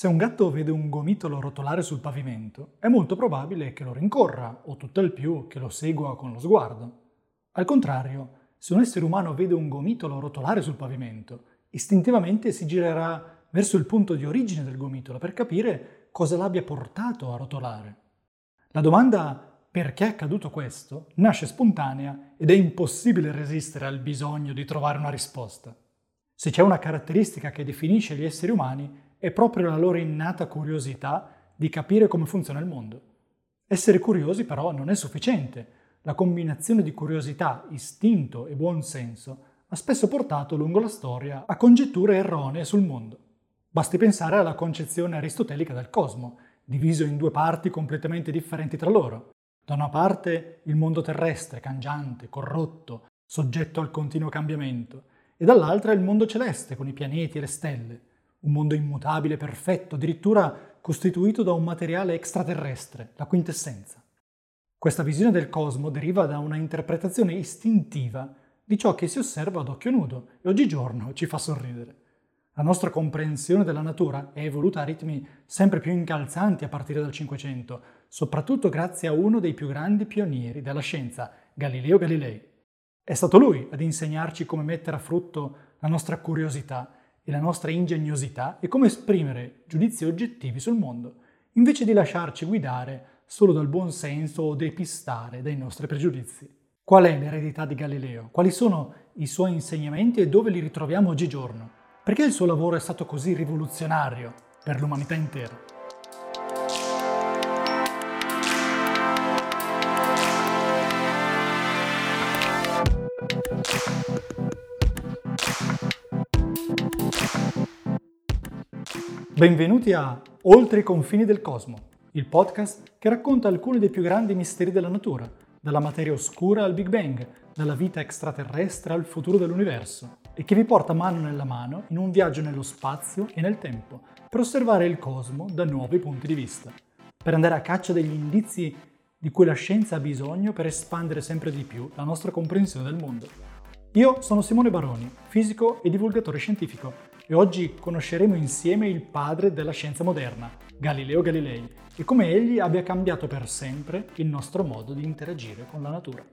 Se un gatto vede un gomitolo rotolare sul pavimento, è molto probabile che lo rincorra o tutt'al più che lo segua con lo sguardo. Al contrario, se un essere umano vede un gomitolo rotolare sul pavimento, istintivamente si girerà verso il punto di origine del gomitolo per capire cosa l'abbia portato a rotolare. La domanda perché è accaduto questo nasce spontanea ed è impossibile resistere al bisogno di trovare una risposta. Se c'è una caratteristica che definisce gli esseri umani è proprio la loro innata curiosità di capire come funziona il mondo. Essere curiosi però non è sufficiente, la combinazione di curiosità, istinto e buon senso ha spesso portato lungo la storia a congetture erronee sul mondo. Basti pensare alla concezione aristotelica del cosmo, diviso in due parti completamente differenti tra loro. Da una parte il mondo terrestre, cangiante, corrotto, soggetto al continuo cambiamento, e dall'altra il mondo celeste, con i pianeti e le stelle, un mondo immutabile, perfetto, addirittura costituito da un materiale extraterrestre, la quintessenza. Questa visione del cosmo deriva da una interpretazione istintiva di ciò che si osserva ad occhio nudo e oggigiorno ci fa sorridere. La nostra comprensione della natura è evoluta a ritmi sempre più incalzanti a partire dal Cinquecento, soprattutto grazie a uno dei più grandi pionieri della scienza, Galileo Galilei. È stato lui ad insegnarci come mettere a frutto la nostra curiosità e la nostra ingegnosità e come esprimere giudizi oggettivi sul mondo, invece di lasciarci guidare solo dal buon senso o depistare dai nostri pregiudizi. Qual è l'eredità di Galileo? Quali sono i suoi insegnamenti e dove li ritroviamo oggigiorno? Perché il suo lavoro è stato così rivoluzionario per l'umanità intera? Benvenuti a Oltre i confini del cosmo il podcast che racconta alcuni dei più grandi misteri della natura, dalla materia oscura al Big Bang, dalla vita extraterrestre al futuro dell'universo, e che vi porta mano nella mano in un viaggio nello spazio e nel tempo, per osservare il cosmo da nuovi punti di vista, per andare a caccia degli indizi di cui la scienza ha bisogno per espandere sempre di più la nostra comprensione del mondo. Io sono Simone Baroni, fisico e divulgatore scientifico, e oggi conosceremo insieme il padre della scienza moderna, Galileo Galilei, e come egli abbia cambiato per sempre il nostro modo di interagire con la natura.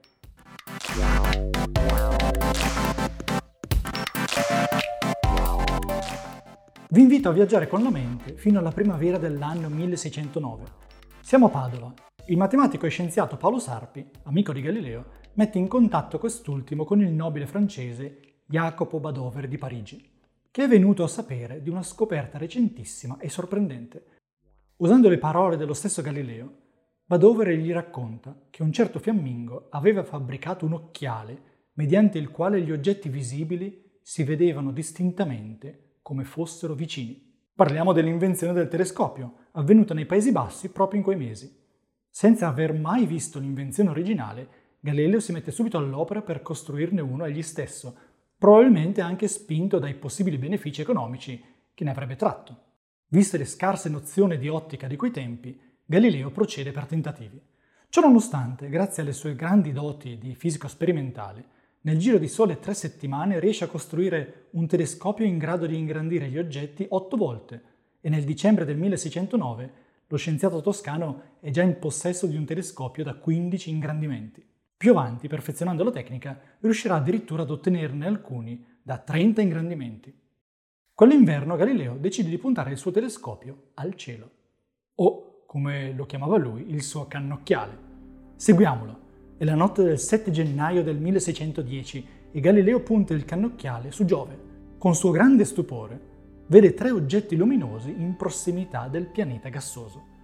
Vi invito a viaggiare con la mente fino alla primavera dell'anno 1609. Siamo a Padova. Il matematico e scienziato Paolo Sarpi, amico di Galileo, mette in contatto quest'ultimo con il nobile francese Jacopo Badover di Parigi, che è venuto a sapere di una scoperta recentissima e sorprendente Usando le parole dello stesso Galileo, Badovere gli racconta che un certo fiammingo aveva fabbricato un occhiale mediante il quale gli oggetti visibili si vedevano distintamente come fossero vicini. Parliamo dell'invenzione del telescopio, avvenuta nei Paesi Bassi proprio in quei mesi. Senza aver mai visto l'invenzione originale, Galileo si mette subito all'opera per costruirne uno egli stesso, probabilmente anche spinto dai possibili benefici economici che ne avrebbe tratto. Viste le scarse nozioni di ottica di quei tempi, Galileo procede per tentativi. Ciononostante, grazie alle sue grandi doti di fisico sperimentale, nel giro di sole tre settimane riesce a costruire un telescopio in grado di ingrandire gli oggetti otto volte e nel dicembre del 1609 lo scienziato toscano è già in possesso di un telescopio da 15 ingrandimenti. Più avanti, perfezionando la tecnica, riuscirà addirittura ad ottenerne alcuni da 30 ingrandimenti. Quell'inverno Galileo decide di puntare il suo telescopio al cielo, o, come lo chiamava lui, il suo cannocchiale. Seguiamolo. È la notte del 7 gennaio del 1610 e Galileo punta il cannocchiale su Giove. Con suo grande stupore, vede tre oggetti luminosi in prossimità del pianeta gassoso.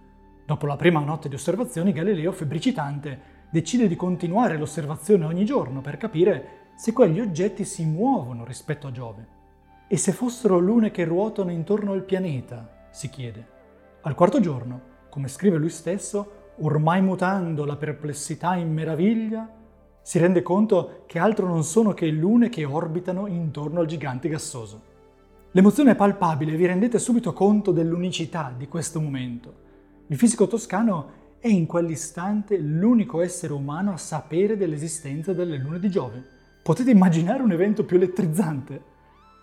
Dopo la prima notte di osservazioni, Galileo, febbricitante, decide di continuare l'osservazione ogni giorno per capire se quegli oggetti si muovono rispetto a Giove. E se fossero lune che ruotano intorno al pianeta? si chiede. Al quarto giorno, come scrive lui stesso, ormai mutando la perplessità in meraviglia, si rende conto che altro non sono che lune che orbitano intorno al gigante gassoso. L'emozione è palpabile vi rendete subito conto dell'unicità di questo momento. Il fisico toscano è in quell'istante l'unico essere umano a sapere dell'esistenza delle lune di Giove. Potete immaginare un evento più elettrizzante?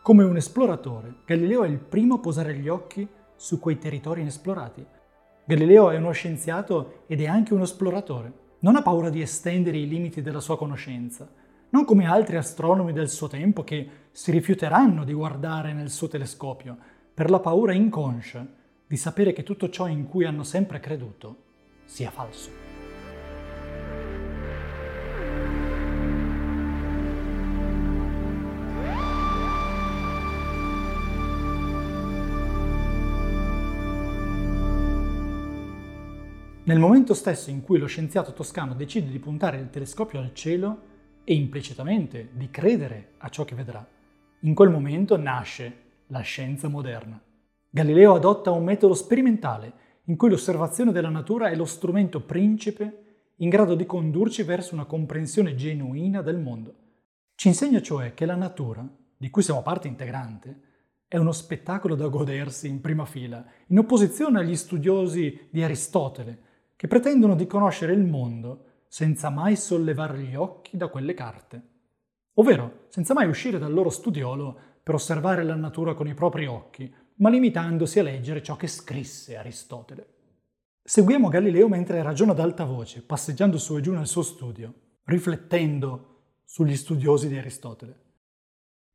Come un esploratore, Galileo è il primo a posare gli occhi su quei territori inesplorati. Galileo è uno scienziato ed è anche uno esploratore. Non ha paura di estendere i limiti della sua conoscenza, non come altri astronomi del suo tempo che si rifiuteranno di guardare nel suo telescopio per la paura inconscia di sapere che tutto ciò in cui hanno sempre creduto sia falso. Nel momento stesso in cui lo scienziato toscano decide di puntare il telescopio al cielo e implicitamente di credere a ciò che vedrà, in quel momento nasce la scienza moderna. Galileo adotta un metodo sperimentale in cui l'osservazione della natura è lo strumento principe in grado di condurci verso una comprensione genuina del mondo. Ci insegna cioè che la natura, di cui siamo parte integrante, è uno spettacolo da godersi in prima fila, in opposizione agli studiosi di Aristotele, che pretendono di conoscere il mondo senza mai sollevare gli occhi da quelle carte, ovvero senza mai uscire dal loro studiolo per osservare la natura con i propri occhi, ma limitandosi a leggere ciò che scrisse Aristotele. Seguiamo Galileo mentre ragiona ad alta voce, passeggiando su e giù nel suo studio, riflettendo sugli studiosi di Aristotele.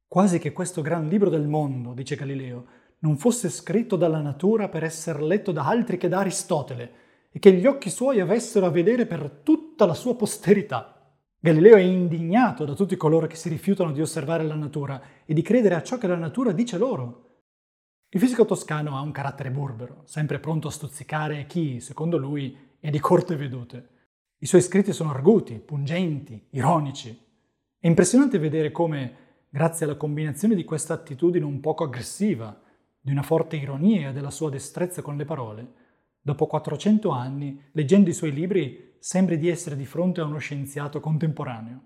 Quasi che questo gran libro del mondo, dice Galileo, non fosse scritto dalla natura per essere letto da altri che da Aristotele, e che gli occhi suoi avessero a vedere per tutta la sua posterità. Galileo è indignato da tutti coloro che si rifiutano di osservare la natura e di credere a ciò che la natura dice loro. Il fisico toscano ha un carattere burbero, sempre pronto a stuzzicare chi, secondo lui, è di corte vedute. I suoi scritti sono arguti, pungenti, ironici. È impressionante vedere come, grazie alla combinazione di questa attitudine un poco aggressiva, di una forte ironia e della sua destrezza con le parole, dopo 400 anni, leggendo i suoi libri, sembri di essere di fronte a uno scienziato contemporaneo.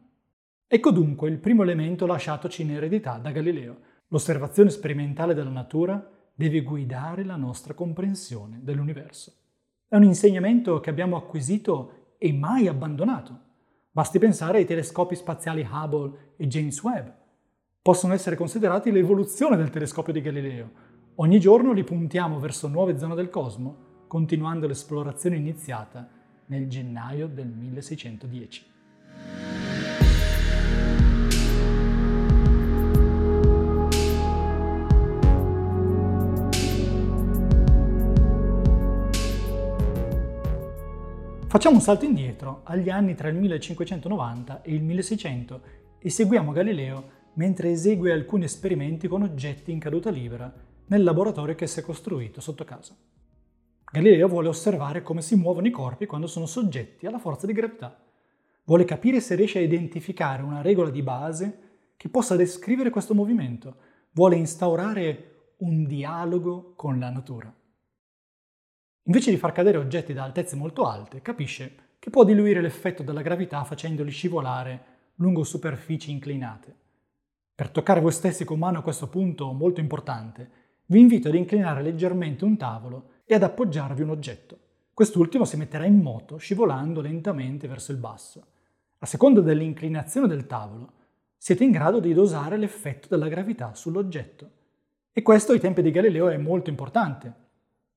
Ecco dunque il primo elemento lasciatoci in eredità da Galileo. L'osservazione sperimentale della natura deve guidare la nostra comprensione dell'universo. È un insegnamento che abbiamo acquisito e mai abbandonato. Basti pensare ai telescopi spaziali Hubble e James Webb. Possono essere considerati l'evoluzione del telescopio di Galileo. Ogni giorno li puntiamo verso nuove zone del cosmo continuando l'esplorazione iniziata nel gennaio del 1610. Facciamo un salto indietro agli anni tra il 1590 e il 1600 e seguiamo Galileo mentre esegue alcuni esperimenti con oggetti in caduta libera nel laboratorio che si è costruito sotto casa. Galileo vuole osservare come si muovono i corpi quando sono soggetti alla forza di gravità. Vuole capire se riesce a identificare una regola di base che possa descrivere questo movimento. Vuole instaurare un dialogo con la natura. Invece di far cadere oggetti da altezze molto alte, capisce che può diluire l'effetto della gravità facendoli scivolare lungo superfici inclinate. Per toccare voi stessi con mano questo punto molto importante, vi invito ad inclinare leggermente un tavolo e ad appoggiarvi un oggetto. Quest'ultimo si metterà in moto scivolando lentamente verso il basso. A seconda dell'inclinazione del tavolo, siete in grado di dosare l'effetto della gravità sull'oggetto. E questo ai tempi di Galileo è molto importante,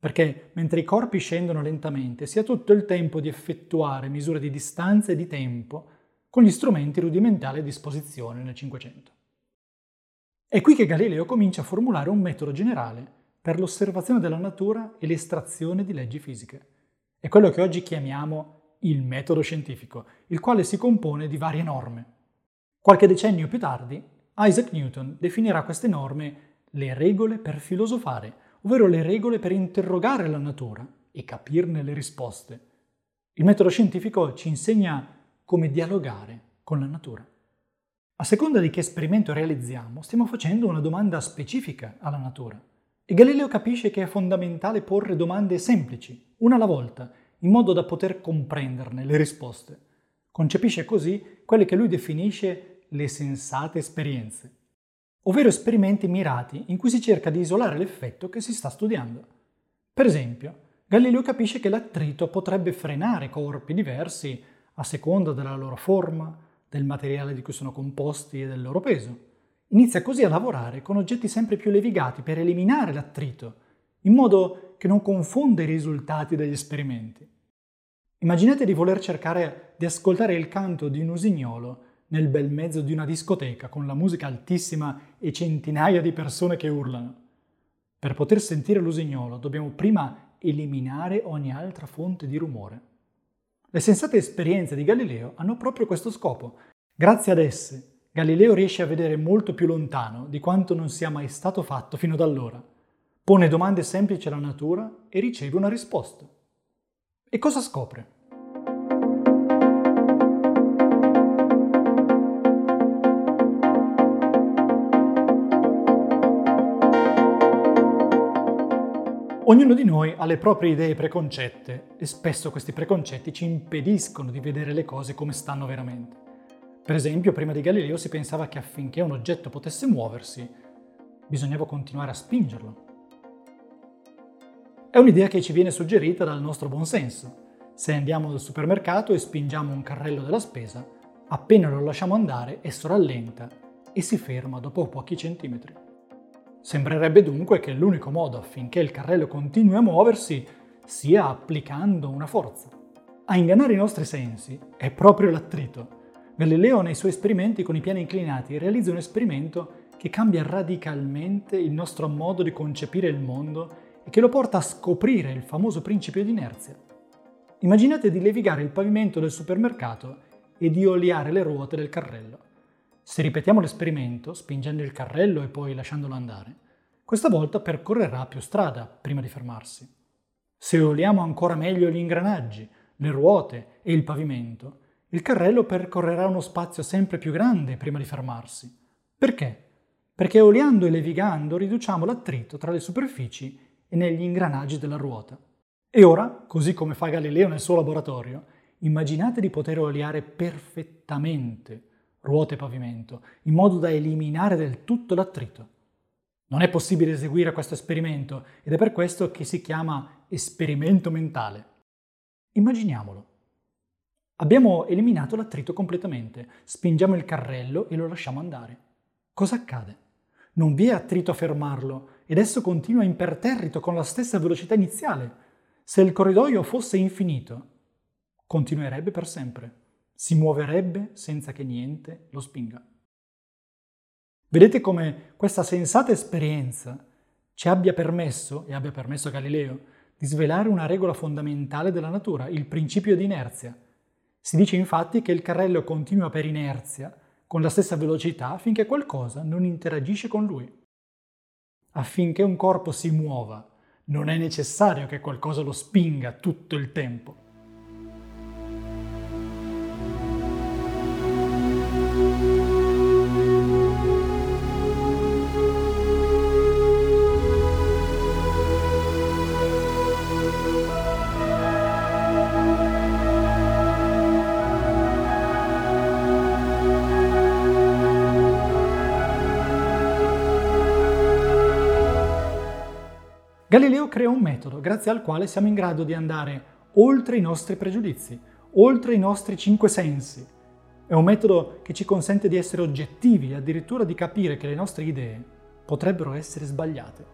perché mentre i corpi scendono lentamente si ha tutto il tempo di effettuare misure di distanza e di tempo con gli strumenti rudimentali a disposizione nel Cinquecento. È qui che Galileo comincia a formulare un metodo generale per l'osservazione della natura e l'estrazione di leggi fisiche. È quello che oggi chiamiamo il metodo scientifico, il quale si compone di varie norme. Qualche decennio più tardi, Isaac Newton definirà queste norme le regole per filosofare, ovvero le regole per interrogare la natura e capirne le risposte. Il metodo scientifico ci insegna come dialogare con la natura. A seconda di che esperimento realizziamo, stiamo facendo una domanda specifica alla natura. E Galileo capisce che è fondamentale porre domande semplici, una alla volta, in modo da poter comprenderne le risposte. Concepisce così quelle che lui definisce le sensate esperienze, ovvero esperimenti mirati in cui si cerca di isolare l'effetto che si sta studiando. Per esempio, Galileo capisce che l'attrito potrebbe frenare corpi diversi a seconda della loro forma, del materiale di cui sono composti e del loro peso. Inizia così a lavorare con oggetti sempre più levigati per eliminare l'attrito, in modo che non confonda i risultati degli esperimenti. Immaginate di voler cercare di ascoltare il canto di un usignolo nel bel mezzo di una discoteca con la musica altissima e centinaia di persone che urlano. Per poter sentire l'usignolo dobbiamo prima eliminare ogni altra fonte di rumore. Le sensate esperienze di Galileo hanno proprio questo scopo. Grazie ad esse, Galileo riesce a vedere molto più lontano di quanto non sia mai stato fatto fino ad allora. Pone domande semplici alla natura e riceve una risposta. E cosa scopre? Ognuno di noi ha le proprie idee preconcette e spesso questi preconcetti ci impediscono di vedere le cose come stanno veramente. Per esempio, prima di Galileo si pensava che affinché un oggetto potesse muoversi, bisognava continuare a spingerlo. È un'idea che ci viene suggerita dal nostro buonsenso. Se andiamo al supermercato e spingiamo un carrello della spesa, appena lo lasciamo andare, esso rallenta e si ferma dopo pochi centimetri. Sembrerebbe dunque che l'unico modo affinché il carrello continui a muoversi sia applicando una forza. A ingannare i nostri sensi è proprio l'attrito. Galileo nei suoi esperimenti con i piani inclinati realizza un esperimento che cambia radicalmente il nostro modo di concepire il mondo e che lo porta a scoprire il famoso principio di inerzia. Immaginate di levigare il pavimento del supermercato e di oliare le ruote del carrello. Se ripetiamo l'esperimento, spingendo il carrello e poi lasciandolo andare, questa volta percorrerà più strada prima di fermarsi. Se oliamo ancora meglio gli ingranaggi, le ruote e il pavimento, il carrello percorrerà uno spazio sempre più grande prima di fermarsi. Perché? Perché oliando e levigando riduciamo l'attrito tra le superfici e negli ingranaggi della ruota. E ora, così come fa Galileo nel suo laboratorio, immaginate di poter oliare perfettamente ruote e pavimento, in modo da eliminare del tutto l'attrito. Non è possibile eseguire questo esperimento ed è per questo che si chiama esperimento mentale. Immaginiamolo. Abbiamo eliminato l'attrito completamente, spingiamo il carrello e lo lasciamo andare. Cosa accade? Non vi è attrito a fermarlo ed esso continua imperterrito con la stessa velocità iniziale. Se il corridoio fosse infinito, continuerebbe per sempre si muoverebbe senza che niente lo spinga. Vedete come questa sensata esperienza ci abbia permesso, e abbia permesso a Galileo, di svelare una regola fondamentale della natura, il principio di inerzia. Si dice infatti che il carrello continua per inerzia con la stessa velocità finché qualcosa non interagisce con lui. Affinché un corpo si muova, non è necessario che qualcosa lo spinga tutto il tempo. Galileo crea un metodo grazie al quale siamo in grado di andare oltre i nostri pregiudizi, oltre i nostri cinque sensi. È un metodo che ci consente di essere oggettivi e addirittura di capire che le nostre idee potrebbero essere sbagliate.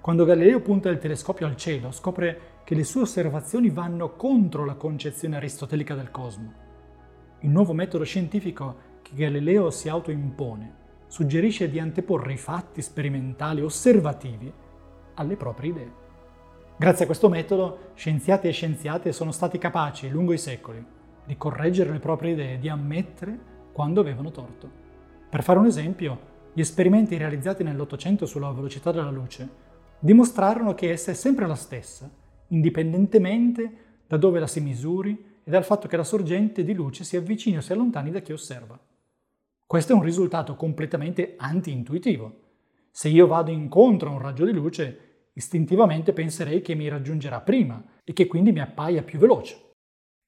Quando Galileo punta il telescopio al cielo, scopre che le sue osservazioni vanno contro la concezione aristotelica del cosmo. Il nuovo metodo scientifico che Galileo si autoimpone suggerisce di anteporre i fatti sperimentali osservativi alle proprie idee. Grazie a questo metodo, scienziati e scienziate sono stati capaci, lungo i secoli, di correggere le proprie idee, di ammettere quando avevano torto. Per fare un esempio, gli esperimenti realizzati nell'Ottocento sulla velocità della luce dimostrarono che essa è sempre la stessa, indipendentemente da dove la si misuri e dal fatto che la sorgente di luce si avvicini o si allontani da chi osserva. Questo è un risultato completamente anti-intuitivo, se io vado incontro a un raggio di luce, istintivamente penserei che mi raggiungerà prima e che quindi mi appaia più veloce.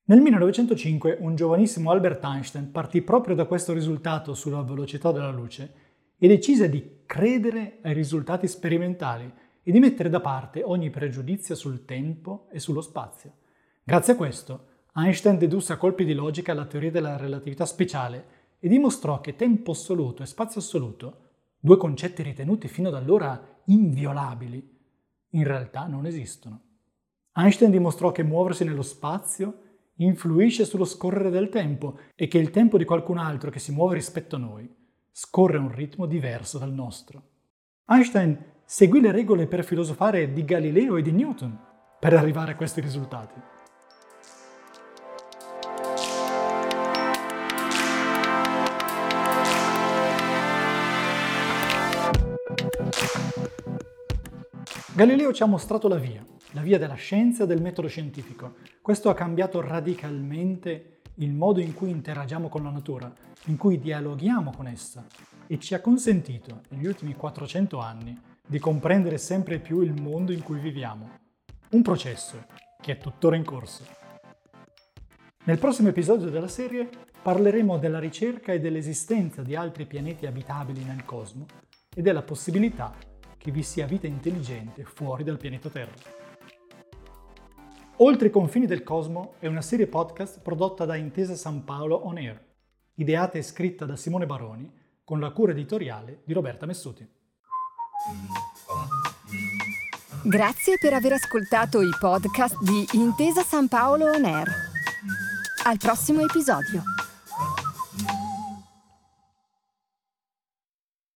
Nel 1905 un giovanissimo Albert Einstein partì proprio da questo risultato sulla velocità della luce e decise di credere ai risultati sperimentali e di mettere da parte ogni pregiudizio sul tempo e sullo spazio. Grazie a questo, Einstein dedusse a colpi di logica la teoria della relatività speciale e dimostrò che tempo assoluto e spazio assoluto, due concetti ritenuti fino ad allora inviolabili, in realtà non esistono. Einstein dimostrò che muoversi nello spazio influisce sullo scorrere del tempo e che il tempo di qualcun altro che si muove rispetto a noi scorre a un ritmo diverso dal nostro. Einstein seguì le regole per filosofare di Galileo e di Newton per arrivare a questi risultati. Galileo ci ha mostrato la via, la via della scienza e del metodo scientifico. Questo ha cambiato radicalmente il modo in cui interagiamo con la natura, in cui dialoghiamo con essa e ci ha consentito, negli ultimi 400 anni, di comprendere sempre più il mondo in cui viviamo. Un processo che è tuttora in corso. Nel prossimo episodio della serie parleremo della ricerca e dell'esistenza di altri pianeti abitabili nel cosmo e della possibilità che vi sia vita intelligente fuori dal pianeta Terra. Oltre i confini del cosmo è una serie podcast prodotta da Intesa San Paolo On Air, ideata e scritta da Simone Baroni, con la cura editoriale di Roberta Messuti. Grazie per aver ascoltato i podcast di Intesa San Paolo On Air. Al prossimo episodio.